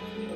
Yeah.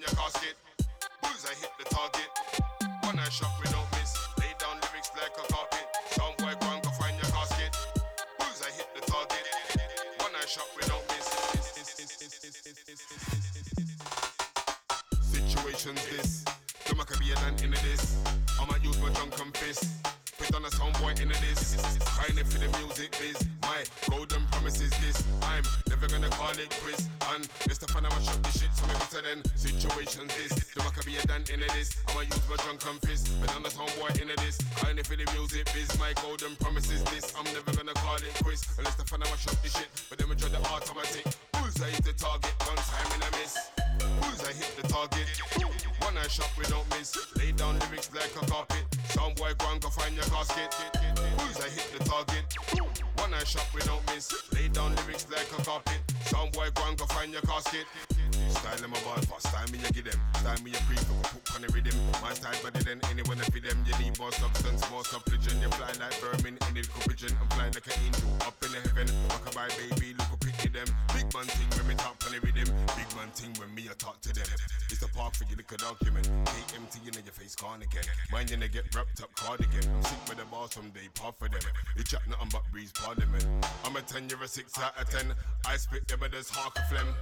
Find your casket. Bullseye hit the target. One eye shot, we don't miss. Lay down lyrics like a carpet. Some boy go and go find your casket. Bullseye hit the target. One eye shot, we don't miss. Situations this. Them I could be a man into this. I'ma use my drunken on a soundboy into this. Crying for the music biz. My golden promise is this. I'm never gonna call it quiz. And Mr. Fan, I'ma shut this shit. So maybe to then situations this. Them I be a dan into this. I'ma use my drunken fist. Put on a soundboy into this. Crying for the music biz. My golden promise is this. I'm never gonna call it quiz. Unless the fan, I'ma shut this shit. But then we try the automatic. Bullseye is the target. One time in a miss. Bullseye hit the target. One eye shot, we don't miss. Lay down lyrics like a carpet. Some boy go and go find your casket. Bullseye hit the target. One eye shot, we don't miss. Lay down lyrics like a carpet. Some boy go and go find your casket. Style them a ball fast, style me you give them. Style me you pre go put on the rhythm. My style better than anyone that feed them. You need more substance, more suppletion. You fly like vermin in the pigeon. I'm flying like an angel up in the heaven. A bye baby, look up at them. Big man thing when me talk on the rhythm. Big man thing when me a talk to them. It's the park for you look at document. KMT in your face gone again. Mind you get wrapped up cardigan. I'm sick with the bars from day part for them. You chat nothing but breeze parliament. I'm a 10, you're a 6 out of 10. I spit them but there's half a phlegm.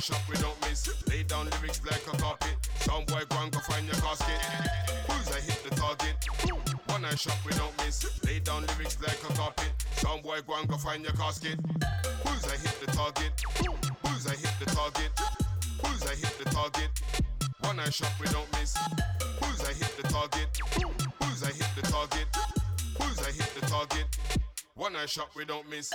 Shot, we don't miss. Lay down lyrics like a carpet. Some boy go and go find your casket. Bullseye hit the target. One eye shot, we don't miss. Lay down lyrics like a carpet. Some boy go and go find your casket. Bullseye hit the target. Bullseye hit the target. Bullseye hit the target. One eye shot, we don't miss. Bullseye hit the target. Bullseye hit the target. Bullseye hit the target. One eye shot, we don't miss.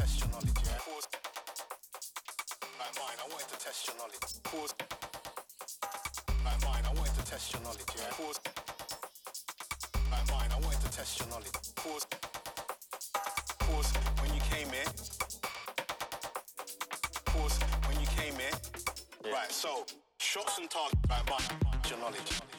test your knowledge, yeah? Pause. Like mine, I wanted to test your knowledge. Pause. Like mine, I wanted to test your knowledge, yeah? Pause. Like mine, I wanted to test your knowledge. Pause. Pause when you came in. Pause when you came in. Yeah. Right, so shots and targets, like mine, your knowledge.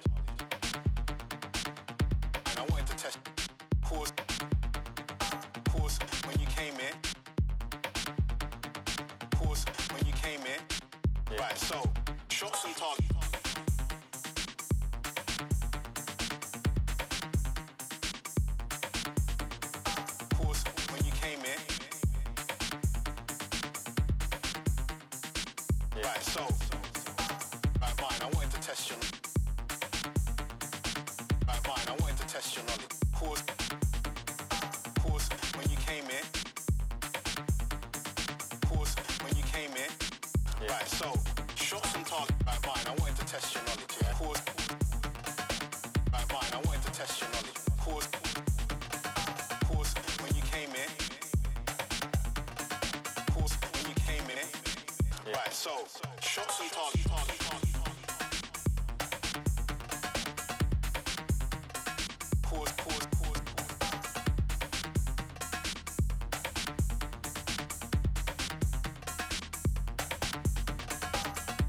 Shots and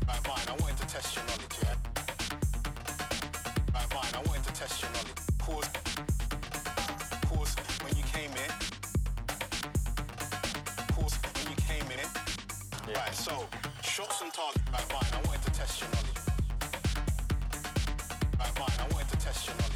Right, I wanted to test your knowledge, yeah? Right, I wanted to test your knowledge. Pause, pause, when you came in. Pause, when you came in. Right, so. Shot some targets. right, fine, I wanted to test your knowledge. Right, fine, I wanted to test your knowledge.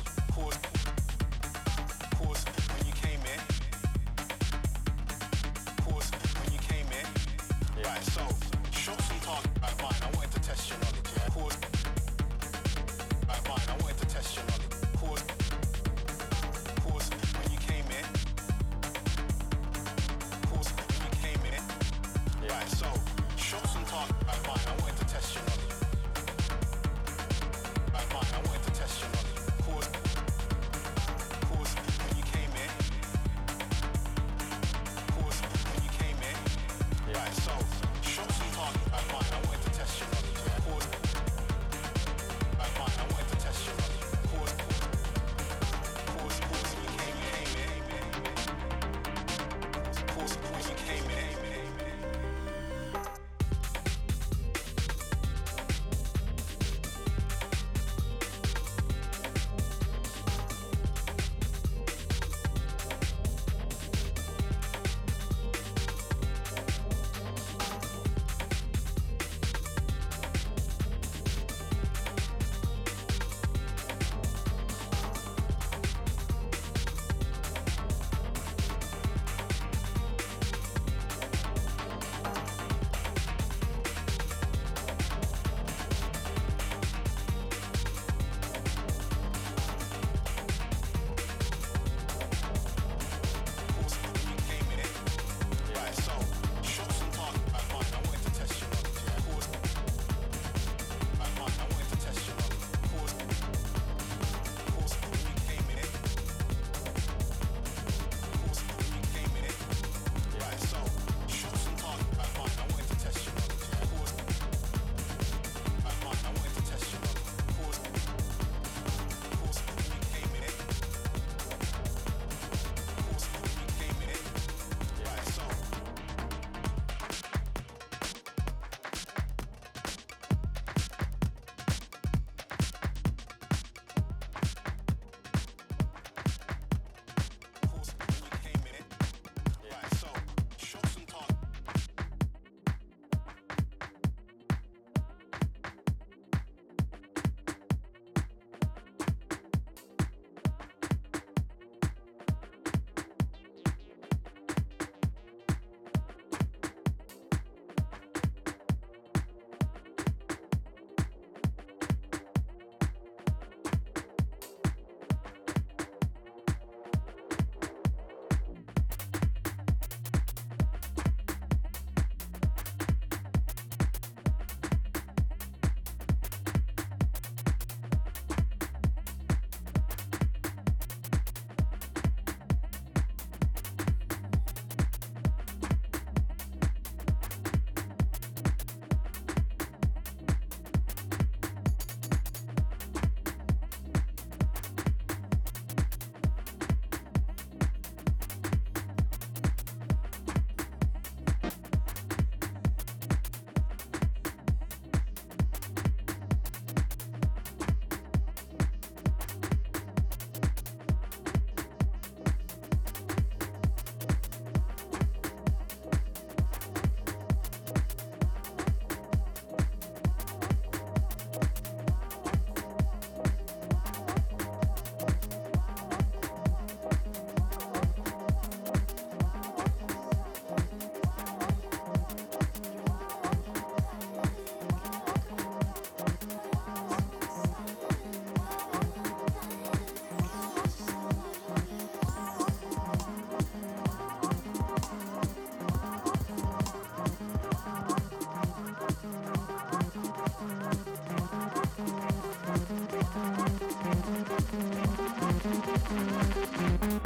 Música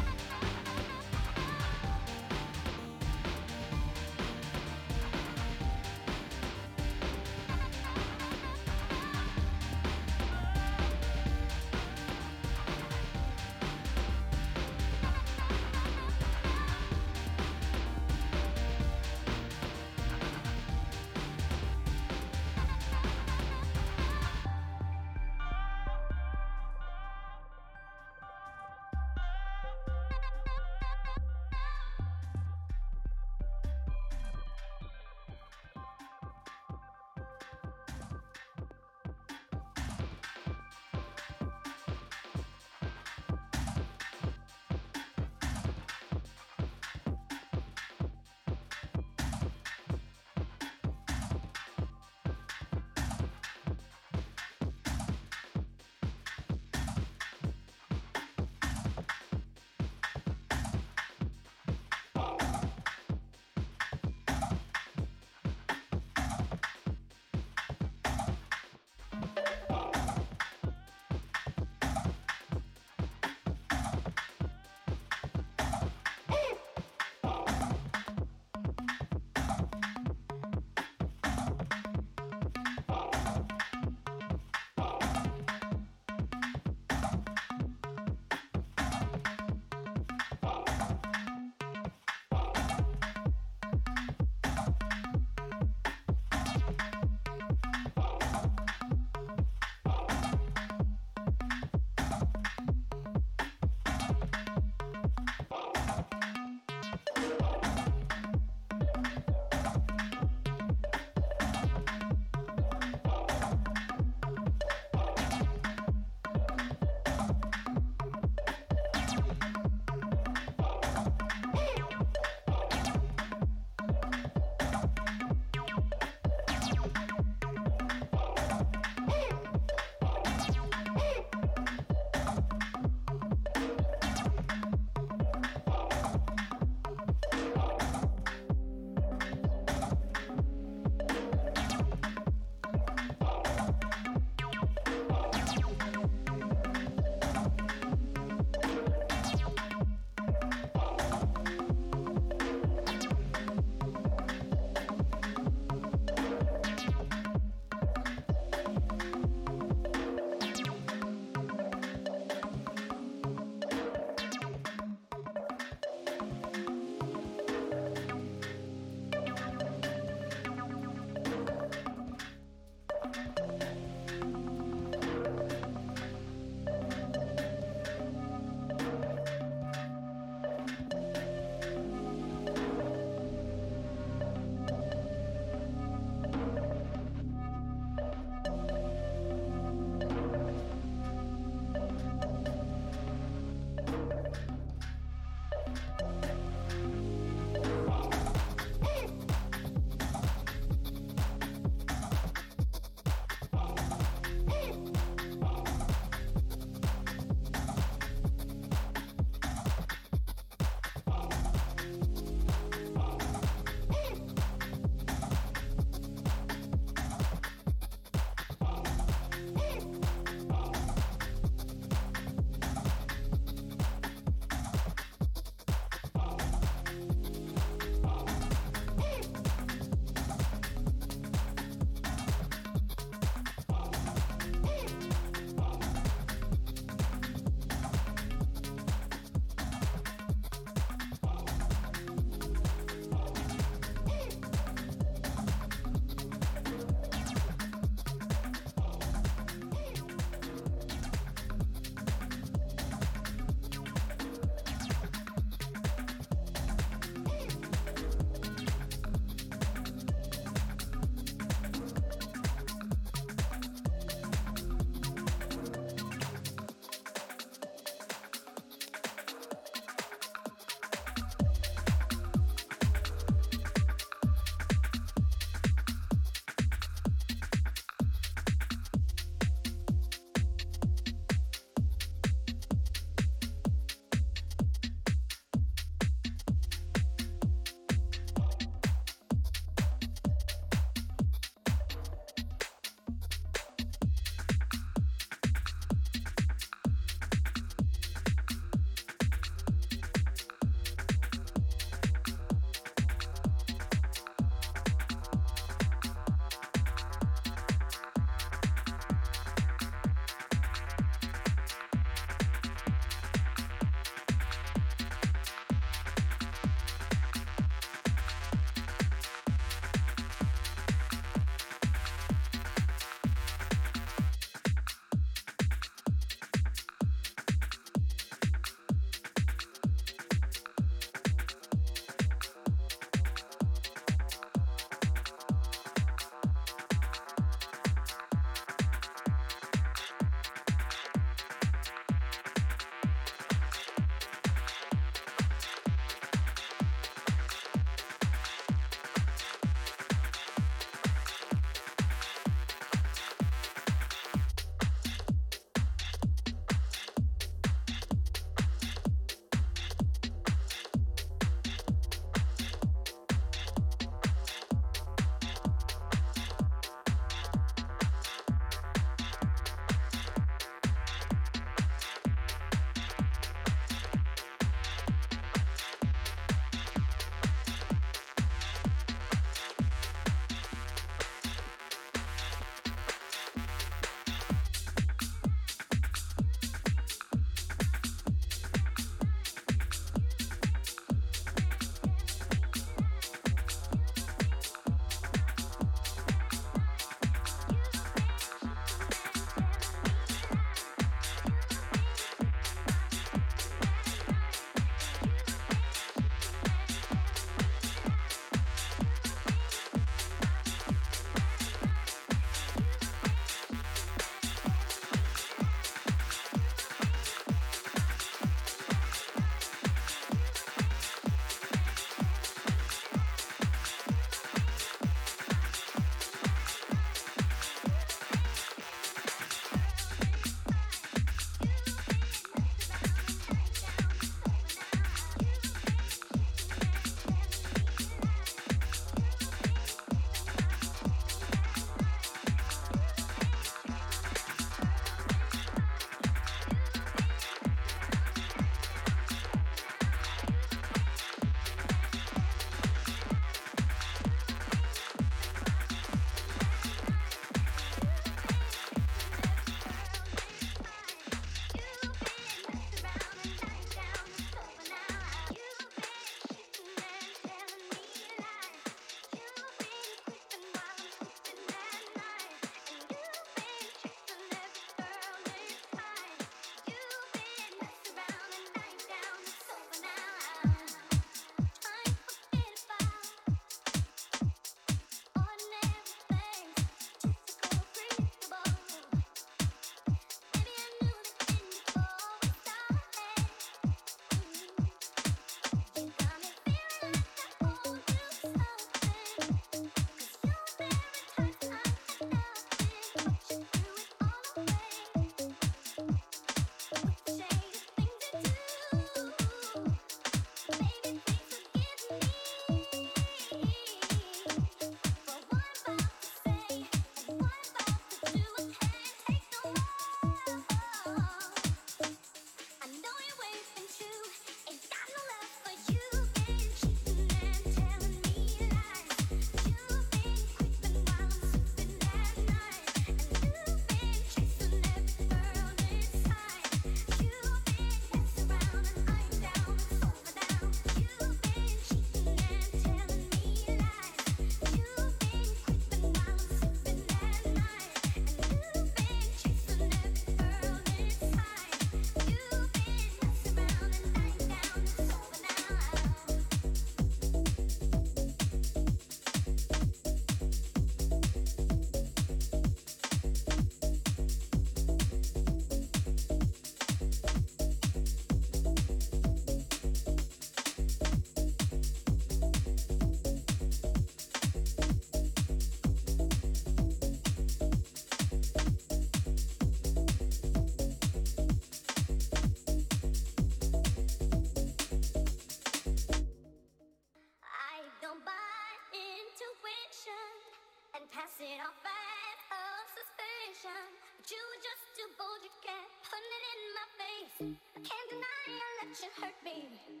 it off eyes of suspicion, but you were just too bold. You kept putting it in my face. I can't deny I let you hurt me.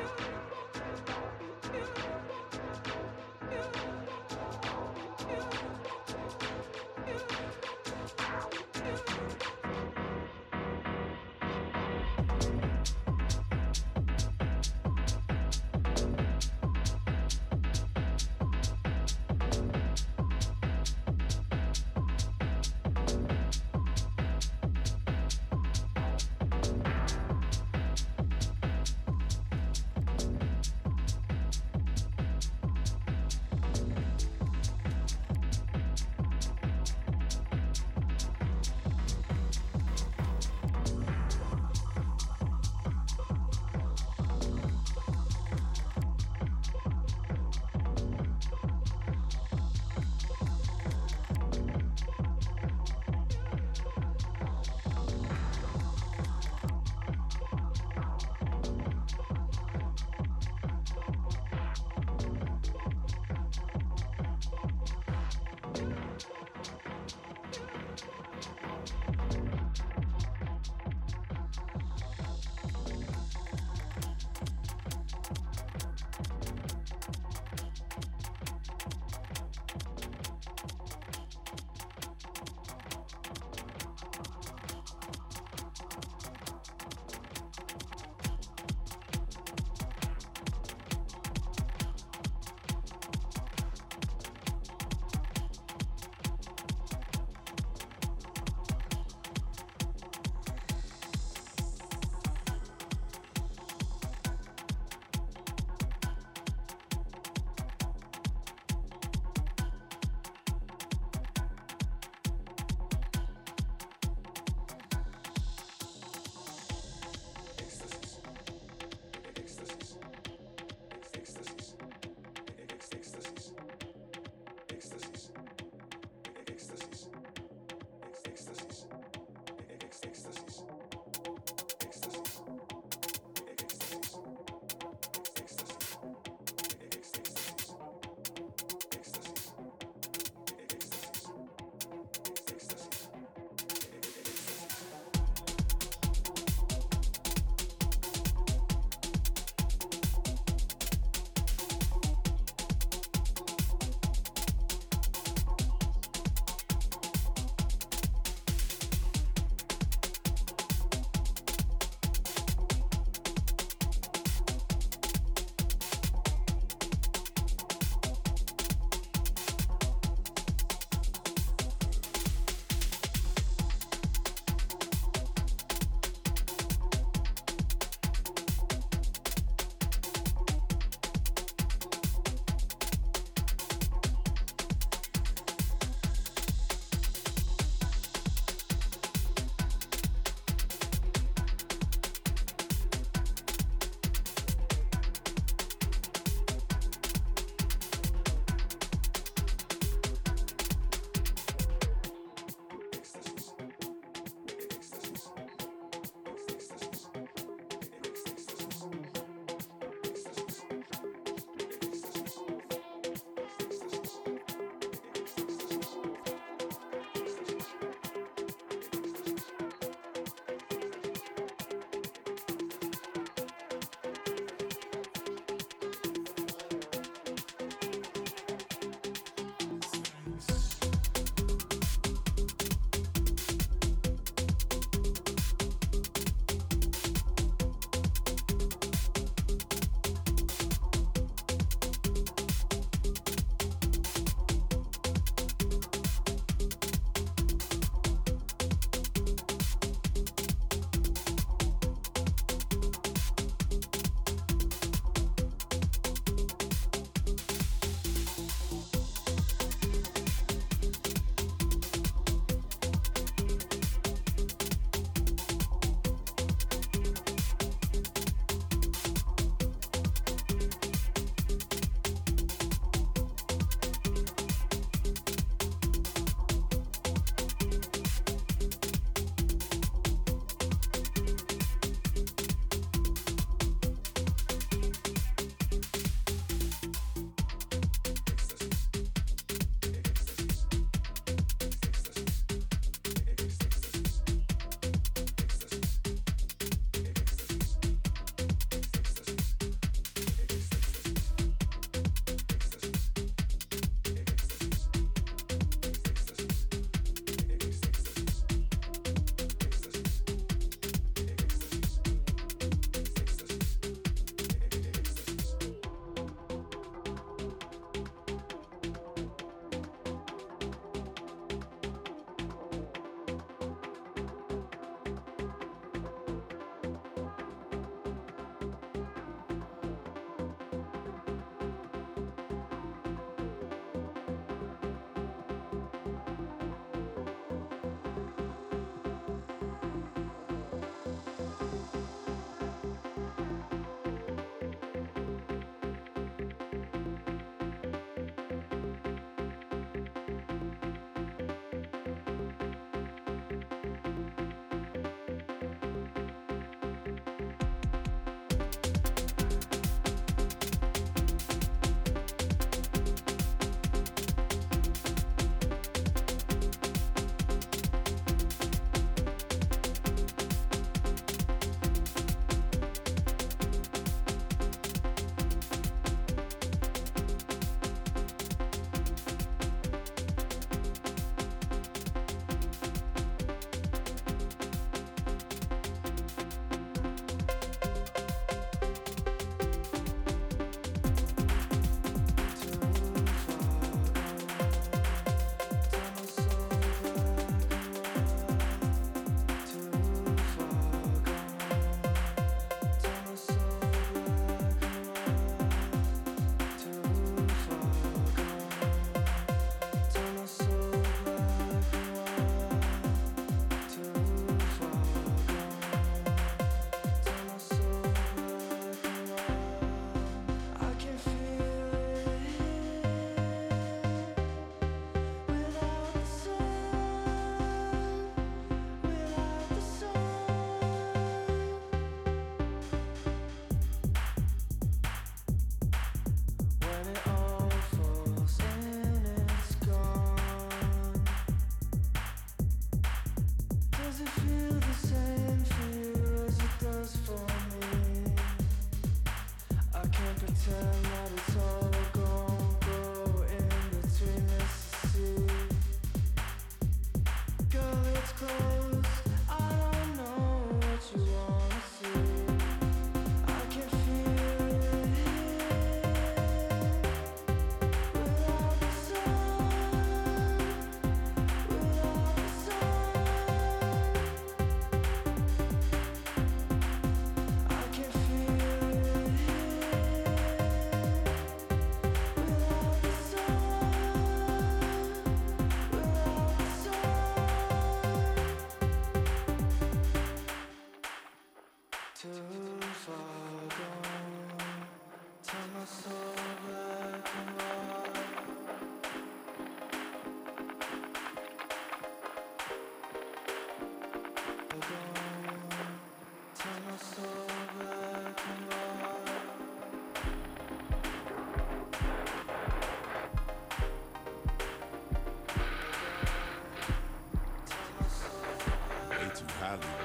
you.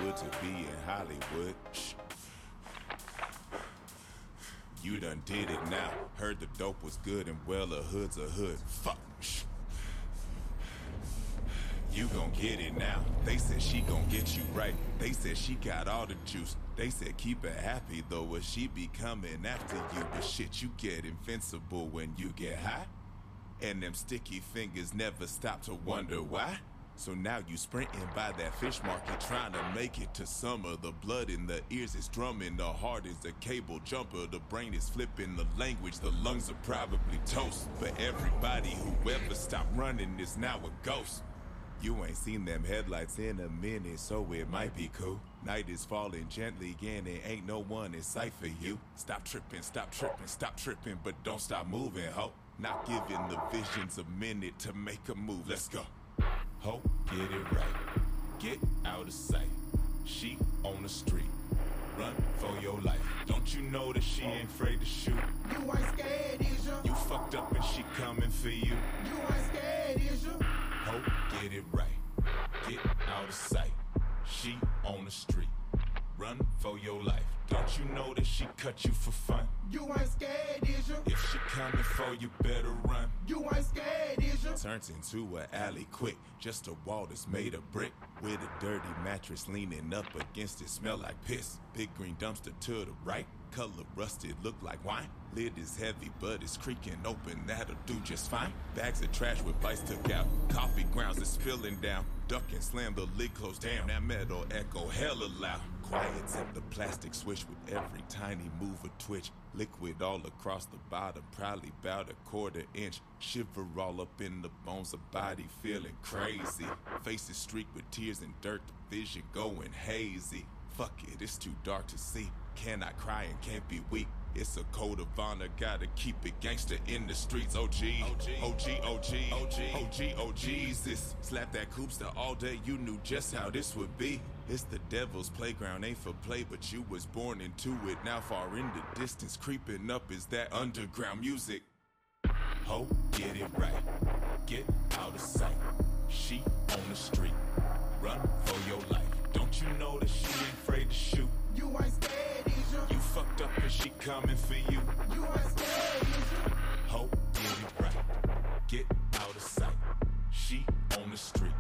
To be in Hollywood. You done did it now. Heard the dope was good and well, a hood's a hood. Fuck. You gon' get it now. They said she gon' get you right. They said she got all the juice. They said keep her happy though, or she be coming after you. But shit, you get invincible when you get high. And them sticky fingers never stop to wonder why. So now you sprinting by that fish market trying to make it to summer. The blood in the ears is drumming, the heart is a cable jumper, the brain is flipping the language, the lungs are probably toast. But everybody who ever stopped running is now a ghost. You ain't seen them headlights in a minute, so it might be cool. Night is falling gently again, and ain't no one in sight for you. Stop tripping, stop tripping, stop tripping, but don't stop moving, ho. Not giving the visions a minute to make a move. Let's go. Ho, get it right. Get out of sight. She on the street. Run for your life. Don't you know that she ain't afraid to shoot? You ain't scared, is ya? You fucked up and she coming for you. You ain't scared, is ya? Ho, get it right. Get out of sight. She on the street. Run for your life. Don't you know that she cut you for fun? You ain't scared, is ya? If she coming for you, better run. You ain't scared, is ya? Turns into an alley quick, just a wall that's made of brick. With a dirty mattress leaning up against it, smell like piss. Big green dumpster to the right, color rusted, look like wine. Lid is heavy, but it's creaking open, that'll do just fine. Bags of trash with bites took out, coffee grounds is spilling down. Duck and slam the lid closed down, that metal echo hella loud. Quiet tip the plastic swish with every tiny move or twitch. Liquid all across the bottom, probably about a quarter inch. Shiver all up in the bones, a body feeling crazy. Faces streaked with tears and dirt, the vision going hazy. Fuck it, it's too dark to see. Cannot cry and can't be weak. It's a code of honor, gotta keep it gangster in the streets. OG, OG, OG, OG, OG, OG, oh Jesus. Slap that coopster all day, you knew just how this would be. It's the devil's playground, ain't for play, but you was born into it. Now far in the distance, creeping up is that underground music. Ho, get it right. Get out of sight. She on the street. Run for your life. Don't you know that coming for you. You ain't scared, is ya? Ho, get it right. Get out of sight. She on the street.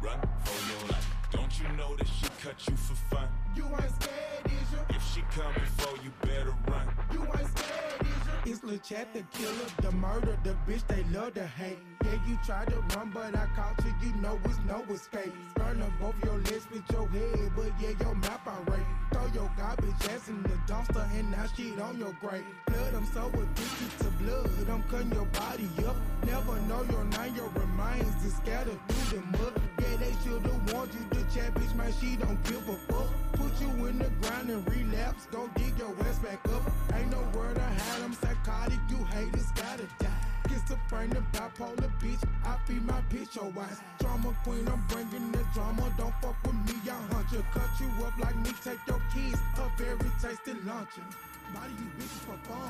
Run for your life. Don't you know that she cut you for fun? You ain't scared, is ya? If she coming for you, better run. You ain't scared, is ya? It's Lil Chat the killer, the murder, the bitch they love to hate. Yeah, you tried to run, but I caught you, you know it's no escape. Burning both your legs with your head, but yeah, your mouth alright. Throw your garbage ass in the dumpster, and now shit on your grave. Blood, I'm so addicted to blood, I'm cutting your body up. Never know your name, your remains is scattered through the mud. Yeah, they should've warned you, the chat bitch, man, she don't give a fuck. Put you in the ground and relapse, go dig your ass back up. Ain't no word I had, I'm psychotic, you haters gotta die. Schizophrenic, bipolar bitch, I feed my bitch your wise. Drama queen, I'm bringing the drama, don't fuck with me, I hunt you. Cut you up like me, take your kids, a very tasty luncheon. Body you bitches for fun,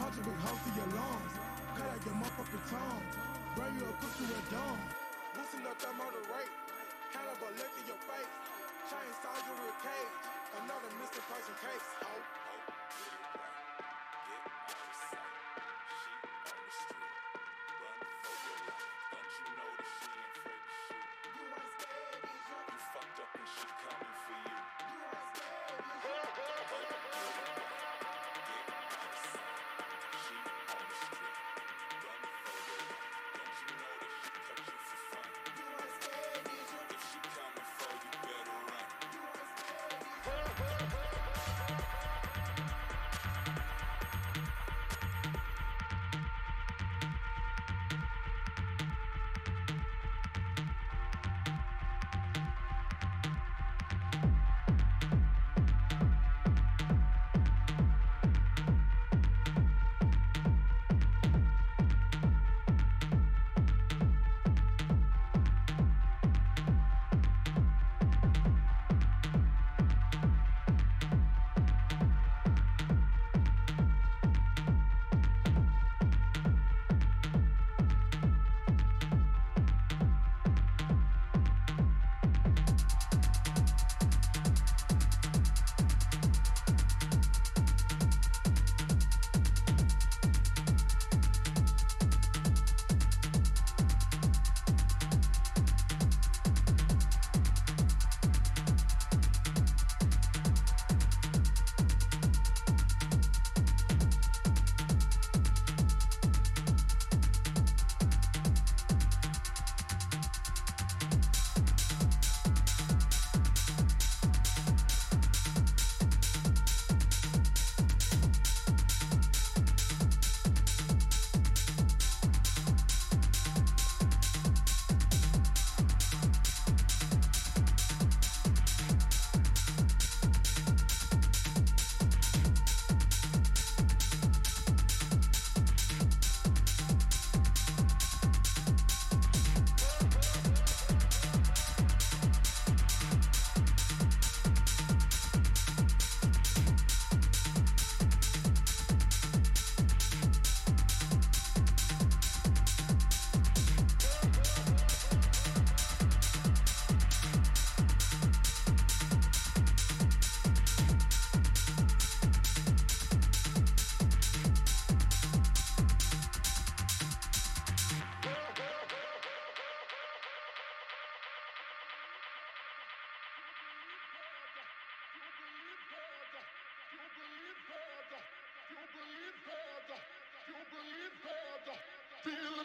punch a big house to your lungs. Cut out your motherfucking tongue, bring you a cook you a dumb. Loosen up that motor rate, caliber lick in your face. Chain soldier with cage, another missing person case. believe that. Feel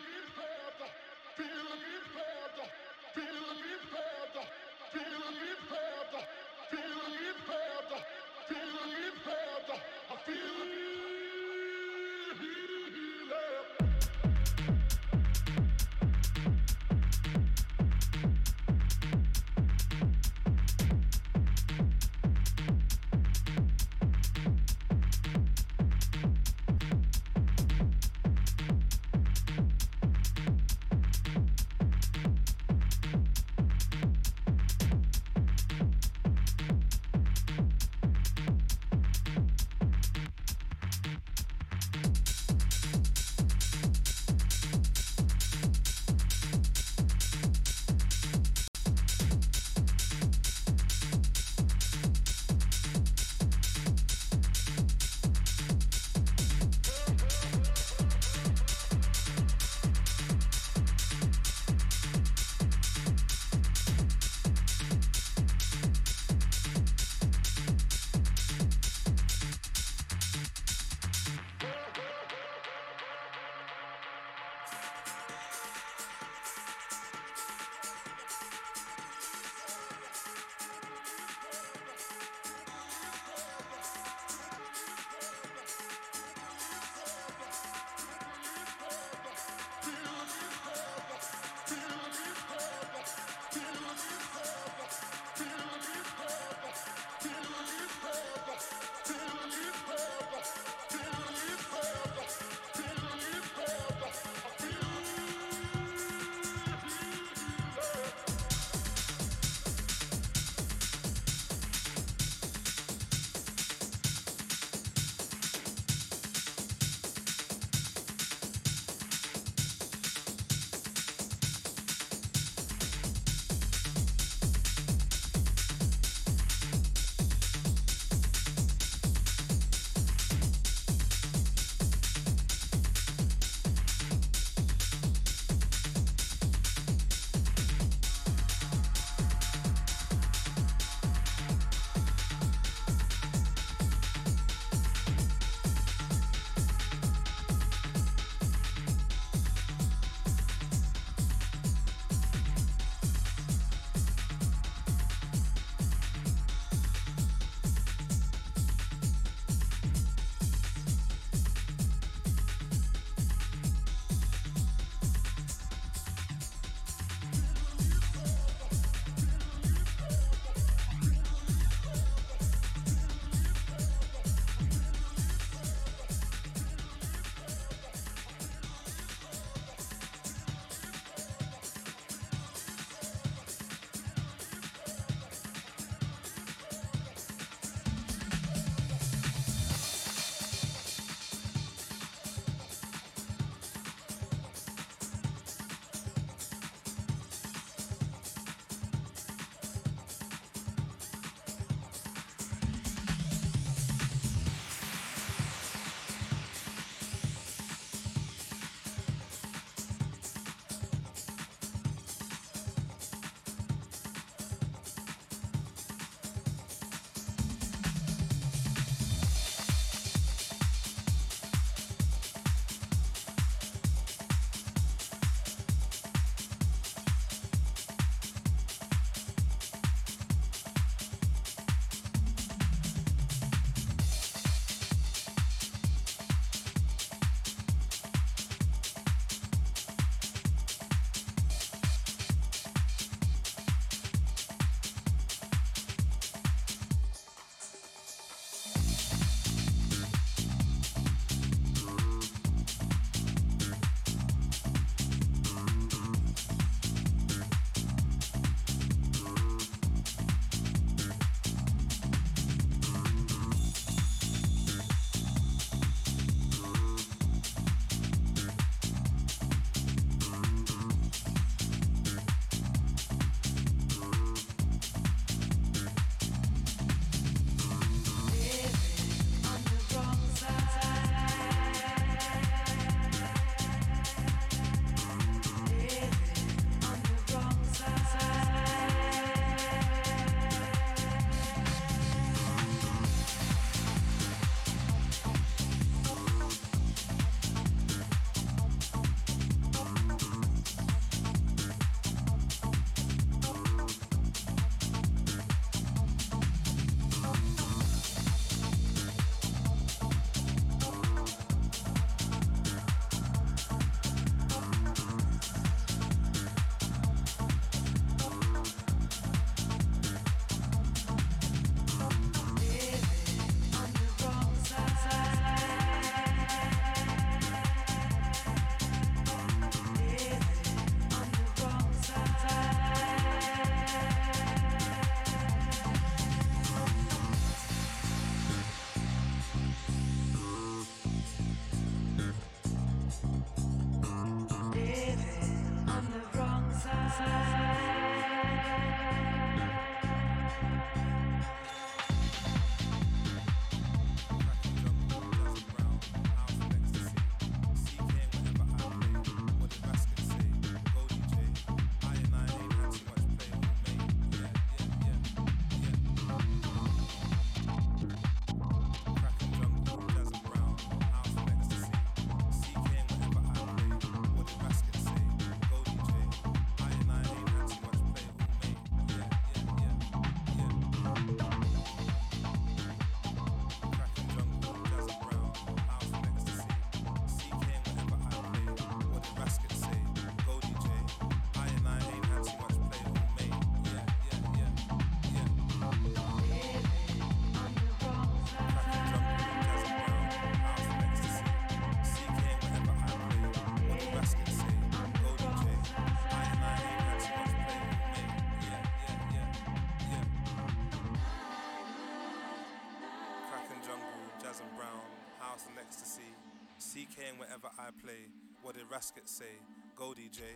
CKing wherever I play. What did Rasket say? Go DJ.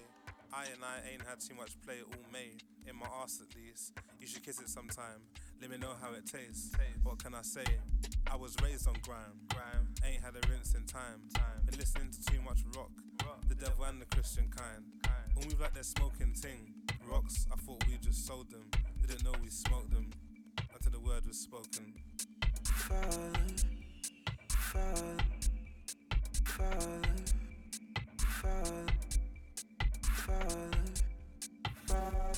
I and I ain't had too much play all May. In my ass at least. You should kiss it sometime. Let me know how it tastes. What can I say? I was raised on grime. Grime. Ain't had a rinse in time. Time. Been listening to too much rock. rock. The devil and the Christian kind. kind. All move like they're smoking ting. Rocks, I thought we just sold them. Didn't know we smoked them. Until the word was spoken. Father, Father, Father, Father, Father, Father,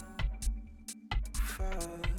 Father,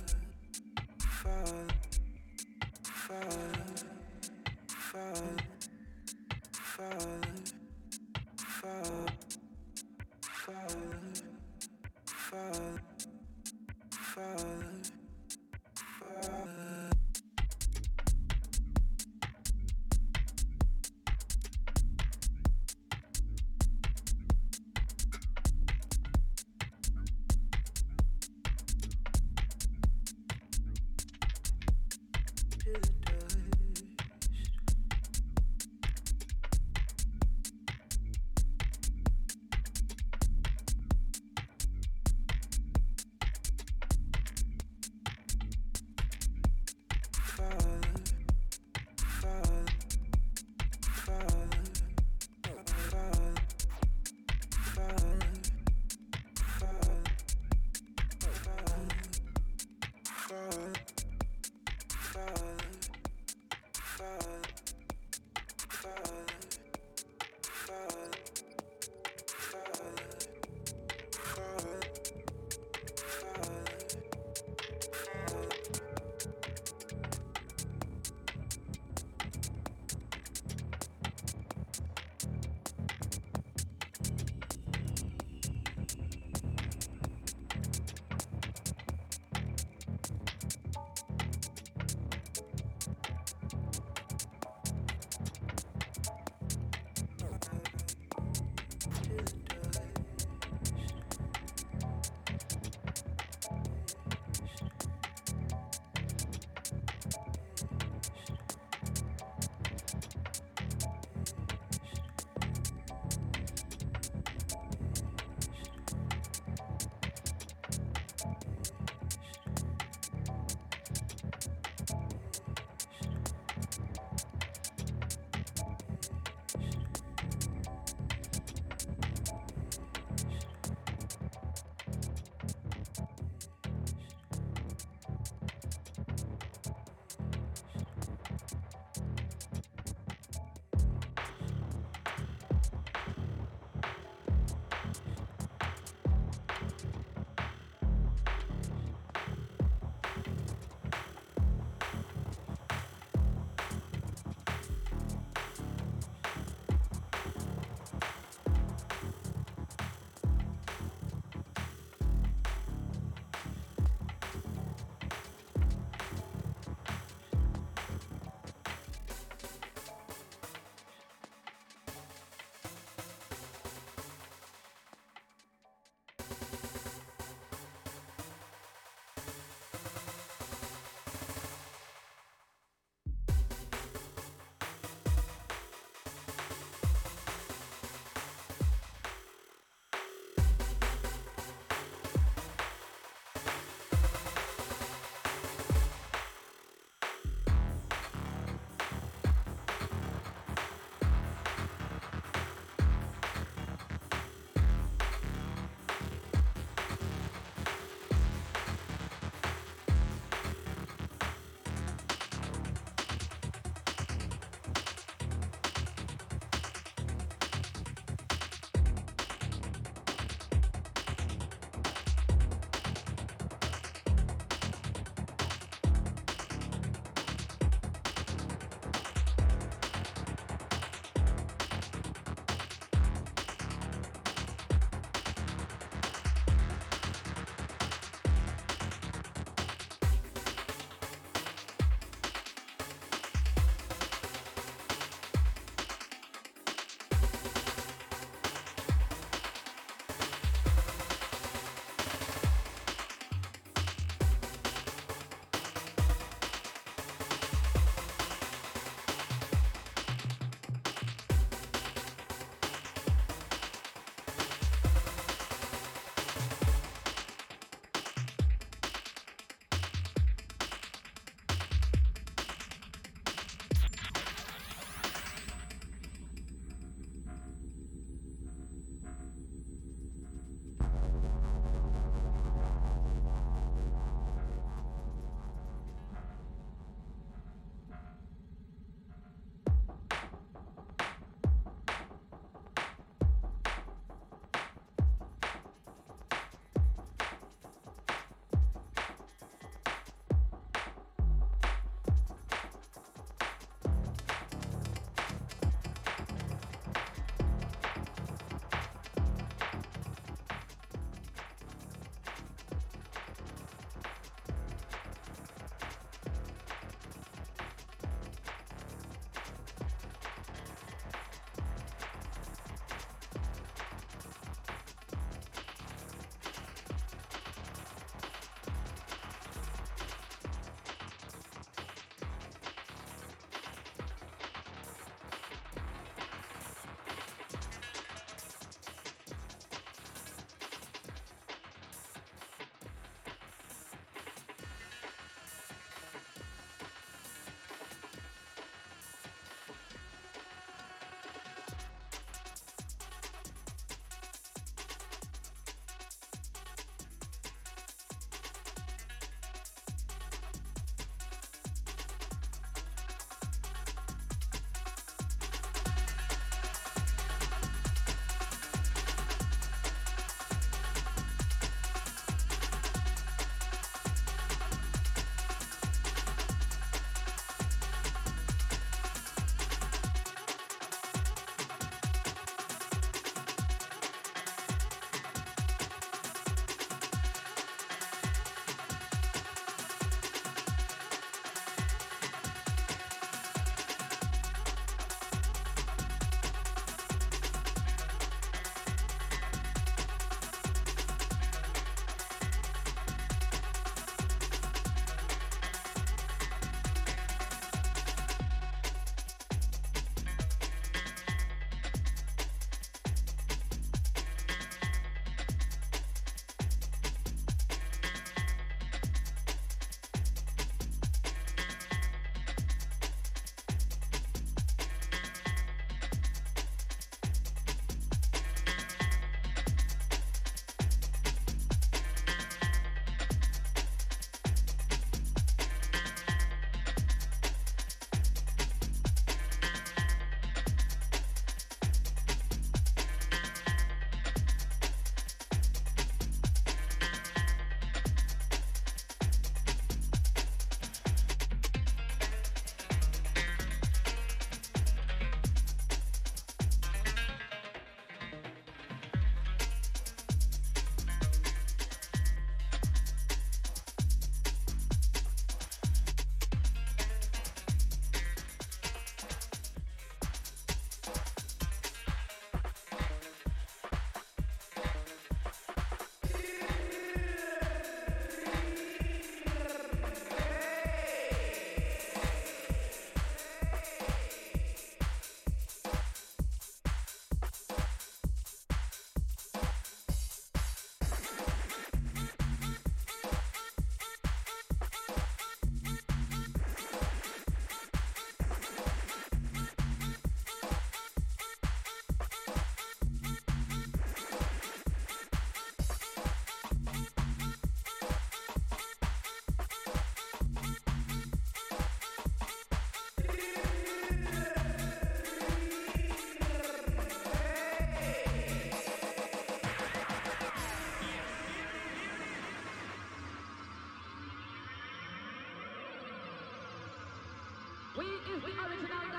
we original